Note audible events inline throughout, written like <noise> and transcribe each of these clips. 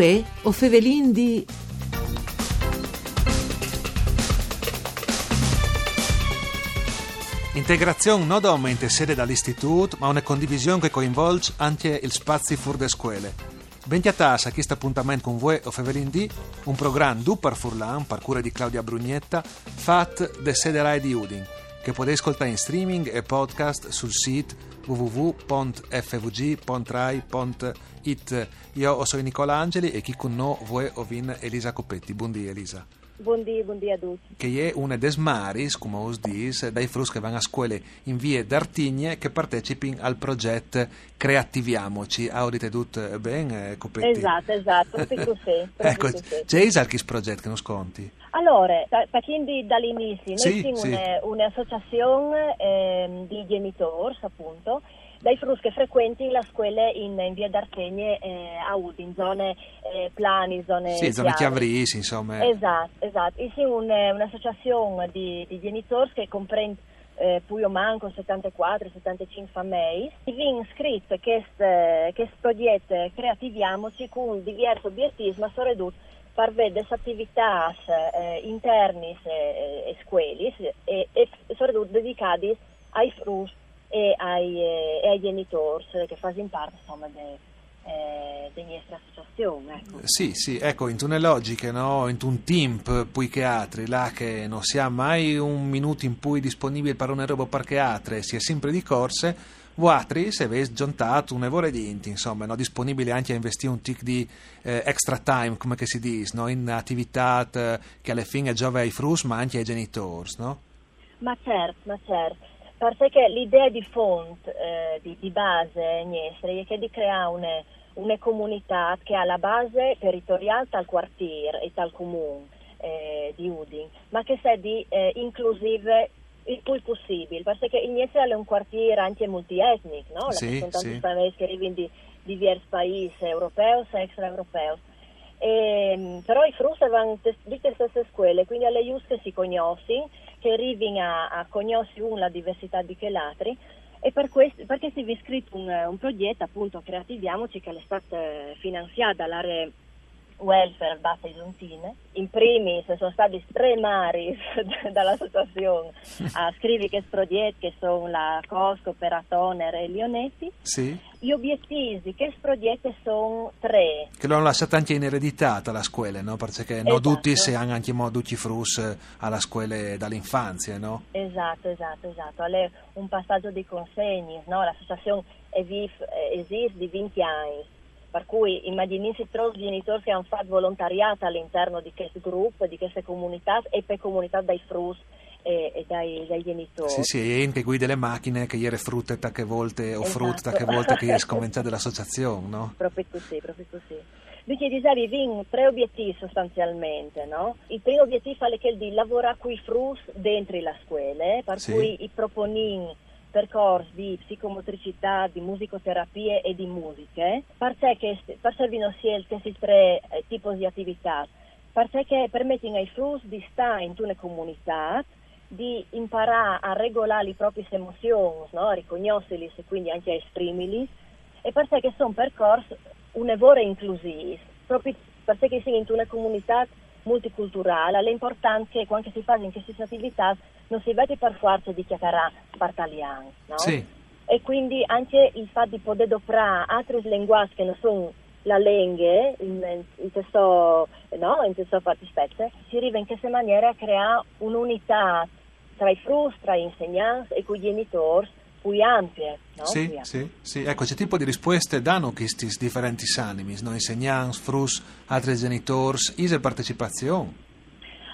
Uè, o fevelin di... Integrazione non solamente sede dall'istituto, ma una condivisione che coinvolge anche il spazio fuori da scuole. Benchiatas a questo appuntamento con voi o Fevelin D, un programma du par Furlan, cura di Claudia Brugnetta, fat de sede Rai di Udin, che potete ascoltare in streaming e podcast sul sito www.fvg.rai.it. Io sono Nicola Angeli e chi con noi voi ovin Elisa Coppetti. Buondì Elisa. Buondì, buondì a tutti. Che è una des maris, come os dis, dai frus che vanno a scuole in vie d'Artigne che partecipino al progetto Creativiamoci. Audite tutto bene, Coppetti? Esatto, esatto, proprio <laughs> così. ecco, c'è il progetto che non sconti? Allora, partendo dall'inizio, noi Sì, siamo sì. una- un'associazione ehm, di genitori, appunto, dai frus che frequenti la scuola in, in via d'Artegne eh, a Udine, in zone eh, plani, zone Sì, zone chiavrisi, insomma. Esatto, esatto. E siamo un- un'associazione di, di genitori che comprende eh, Puyo Manco 74-75 famiglie. E vi iscritti questo questo progetto Creativiamoci con diversi obiettivi, ma soprattutto per vedere attività eh, interne e, e scuole e, e soprattutto dedicate ai frus e ai, eh, e ai genitori che fanno parte insomma de, eh, della nostra associazione. Ecco. Sì, sì, ecco, in una logica, no? in un team poi che altri, là che non si ha mai un minuto in cui disponibile per una roba per che altre, si è sempre di corse, voi se avete giuntato un evore di inti, insomma, no? disponibile anche a investire un tic di eh, extra time, come si dice, no? in attività eh, che alla fine giove ai frus ma anche ai genitori, no? Ma certo, ma certo. Perché l'idea di fondo, eh, di, di base nostra, è che di creare una, una comunità che ha la base territoriale tal quartiere e tal comune eh, di Udin, ma che sia di eh, inclusive il più possibile, perché nostro è un quartiere anche multietnico, no? Sì, sono tanti sì. stranieri che arrivano di diversi paesi europei e extraeuropei. Ehm, però i frus vanno di queste stesse scuole, quindi alle giuste si conoscono, che arrivino a, a conoscere la diversità di che l'altri e per questo, perché si è iscritto un, un progetto appunto Creativiamoci che è stato eh, finanziato dall'area welfare Bassa Isontine. In primis sono stati tre mari <laughs> dall'associazione a scrivere questo progetto che sono la Cosco, Peratoner e Lionetti. Sì, Gli obiettivi questo progetto sono tre. che lo hanno lasciato anche in eredità alla scuola, no? Perché non Esatto. tutti si hanno anche tutti frus eh, alla scuola dall'infanzia, no? Esatto, esatto, esatto. È un passaggio di consegni, no? L'associazione eh, esiste di 20 anni, per cui immaginate tutti i genitori che hanno fatto volontariato all'interno di questo gruppo, di queste comunità e per comunità dai frus e, e dai, dai genitori. Sì, sì, e anche guida le macchine che ieri frutte tacche volte o Esatto. frutta che volte che <laughs> è scominciata dell'associazione, no? Proprio così, proprio così. Quindi dicevi, vi tre obiettivi sostanzialmente, no? Il primo obiettivo è quello di lavorare con i frus dentro la scuola, per Sì. cui i proponin percorsi di psicomotricità, di musicoterapie e di musiche, per servino sia questi tre eh, tipi di attività, perché permettono ai frus di stare in una comunità, di imparare a regolare le proprie emozioni, no? a riconoscerli e quindi anche a esprimerli, e perché sono percorsi un'evore inclusivi, proprio perché siamo in una comunità multiculturale, è importante che quando si fanno queste attività non si vede per forza di chiacchierare partagliano, no? Sì, E quindi anche il fatto di poter adoperare altri linguaggi che non sono la lingua in, in questo, no? in questo fattispecie, si arriva in questa maniera a creare un'unità tra i frus, tra gli insegnanti e con i genitori più ampie. No? sì, Più sì, sì. Ecco, c'è tipo di risposte danno questi differenti animi, no? Insegnanti, frus, altri genitori, ise partecipazione.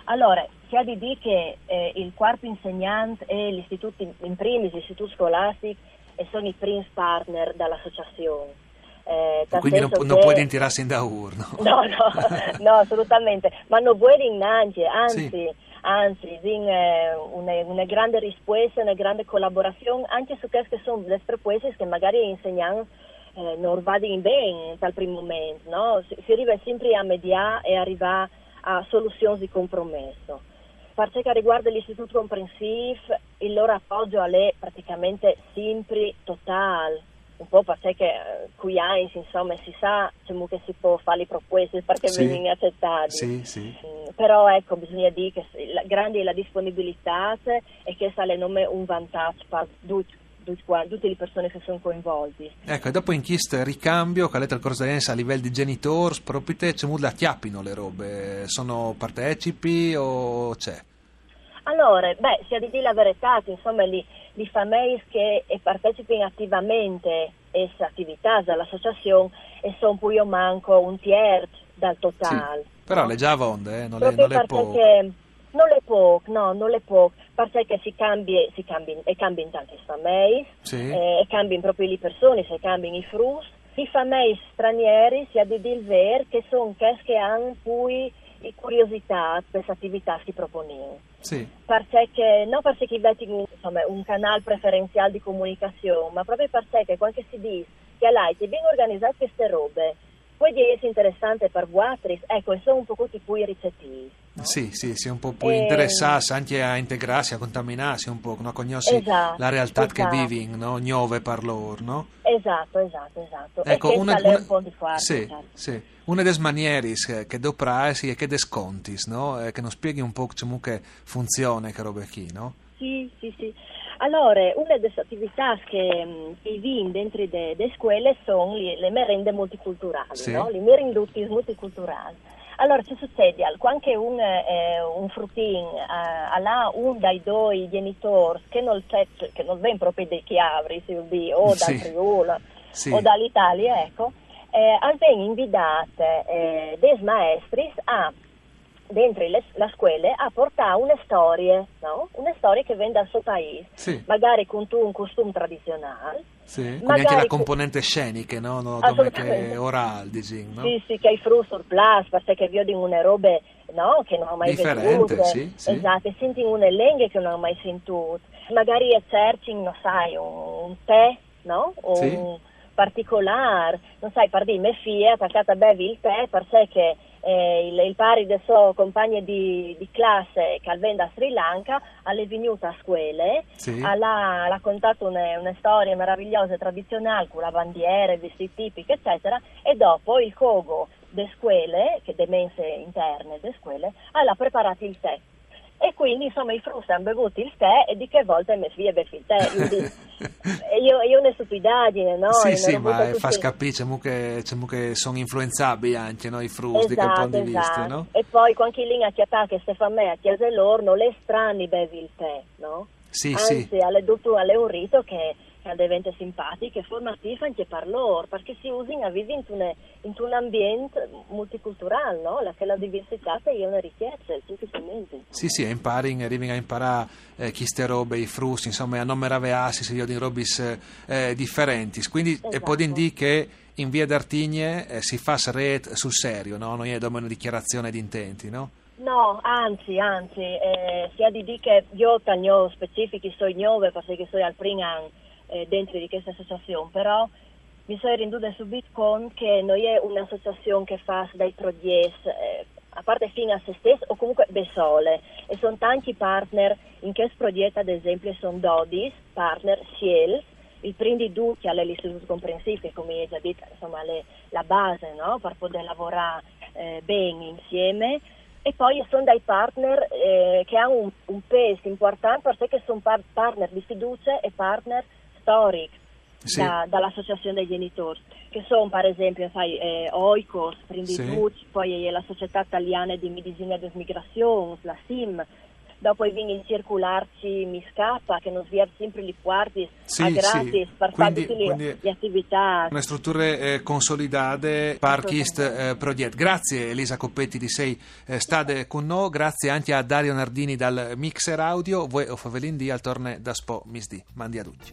Allora, c'è di dire che eh, il quarto insegnante e l'istituto, in, in primis l'istituto scolastico, e sono i primi partner dell'associazione. Eh, Quindi non, pu- non che- puoi tirarsi in da urno. <laughs> No, no, no, assolutamente, ma non vuoi innanzi, anzi, Sì. anzi, din, eh, una, una grande risposta, una grande collaborazione anche su queste che sono le proposte che magari gli insegnanti eh, non vanno bene dal primo momento, no? Si, si arriva sempre a mediare e arrivare a soluzioni di compromesso. Per ciò che riguarda l'istituto comprensivo, il loro appoggio è praticamente sempre totale. un po' perché eh, qui Heinz, insomma, si sa diciamo, che si può fare le proposte perché Sì. vengono accettati. Sì, sì. Mm, Però ecco, bisogna dire che la, grande è la disponibilità e che sale nome un vantaggio per tutti, tutte le persone che sono coinvolte. Ecco, e dopo in questo ricambio, che ha letto il corso a livello di genitori, proprio te, c'è molto la chiappino le robe, sono partecipi o c'è? Allora, beh, sia di dire la verità, che, insomma, li, li famiglie che eh, partecipano attivamente a questa attività dell'associazione e sono poi io manco un terzo dal totale. Sì, però no? le già onde, eh, non le, non le perché può... che- non le può, no, non le può, perché si cambia, si cambia, e cambiano tante famiglie, Sì, eh, e cambiano proprio le persone, se cambiano i frutti. I famiglie stranieri, sia di dire il vero, che sono questi che hanno poi curiosità per questa attività che si proponevano. sì, Perché, non perché vedono insomma, un canale preferenziale di comunicazione, ma proprio perché quando si dice che ti viene organizzate queste robe, poi di essere interessante per voi, ecco, e sono un po' tutti poi ricettivi. No? sì, sì, sì, un po' può Eh, interessarsi anche a integrarsi, a contaminarsi un po', no? conosci Esatto, la realtà che esatto. vivi, no? Nuove per loro, no? Esatto, esatto, esatto. Ecco, e che una, una- un po' di fuori. sì, certo. sì. una delle maniere che, che do prasi e che descontis, no? Eh, che non spieghi un po' come che funziona, che robe qui, no? Sì, sì, sì. Allora, una delle attività che, che viene dentro le scuole sono le, merende multiculturali, Sì. no? le merinduti multiculturali. Allora, ci succede, quando un, eh, un fruttin eh, ha un dai due genitori che non, che non viene proprio dei chiavri, vuol dire, o Sì. dal Friuli Sì. o dall'Italia, ecco, eh, vengono invitate eh, dei maestri a dentro le, la scuola a portare una storia, no? Una storia che viene dal suo paese, Sì, magari con un costume tradizionale, sì. Quindi anche la componente scenica, no? no dove che oral, dici, no? sì, sì, che hai frus sur place, perché vi di una robe, no? Che non ho mai Differente, sì, sì. esatto, senti una lingua che non ho mai sentito, magari a searching, non sai, un, un tè, no? O Sì. un particolare, non sai, per dire, mia figlia è attaccata a bevi il tè perché eh, il, il pari del suo compagno di, di classe che viene da Sri Lanka è venuta a scuola Sì. ha, ha contato una, una storia meravigliosa e tradizionale con la bandiera, i vestiti tipici, eccetera, e dopo il cogo delle scuole, che de mense interne delle scuole, ha preparato il tè. E quindi insomma i frusti hanno bevuto il tè e di che volta mi figlia bevi il tè. Io, dico, e io, io una stupidaggine, no? sì, ne sì, ma eh, fa capire diciamo che, che sono influenzabili anche no, i frusti di quel Esatto, di vista, esatto. no? E poi quando lì a chiattà che me a chiesa l'orno, le strani bevi il tè, no? Sì, Anzi, sì. alle, alle un rito che diventa simpatico e formativo anche per loro, perché si usa a vivere in, un- ambiente multiculturale, no? La, la diversità è una richiesta, semplicemente. Sì, sì, impari, arrivi a imparare eh, chi ste robe, i frusti, insomma, a non meravigliarsi se io di robis eh, differenti. Quindi e Esatto. poi dire che in via d'Artigne eh, si fa red sul serio, no? Non è come una dichiarazione di intenti, no? No, anzi, anzi, eh, sia di dire che io tagno specifici sono nuove perché sono al primo anno eh, dentro di questa associazione, però mi sono renduta subito conto che non è un'associazione che fa dai progetti eh, a parte fine a se stesso o comunque da sole e sono tanti partner in questo progetto ad esempio sono 12 partner Ciel il primo di tutti è l'istituto comprensivo che come hai già detto insomma è la base no? per poter lavorare eh, bene insieme e poi sono dei partner eh, che hanno un, un peso importante perché sono par- partner di fiducia e partner storici Sì. da- dall'associazione dei genitori, che sono per esempio sai, eh, Oikos, prendi Sì. poi la Società Italiana di Medicina e Migrazione, la SIM, dopo viene in circolarci Mi Scappa, che non svia sempre li quarti Sì, a sì. gratis per fare Quindi- tutte le, le attività. Una strutture eh, consolidate per questo eh, progetto. Grazie Elisa Coppetti di Sei eh, Stade con noi, grazie anche a Dario Nardini dal Mixer Audio, voi o Favelin di al torne da Spo Misdi. Mandi a tutti.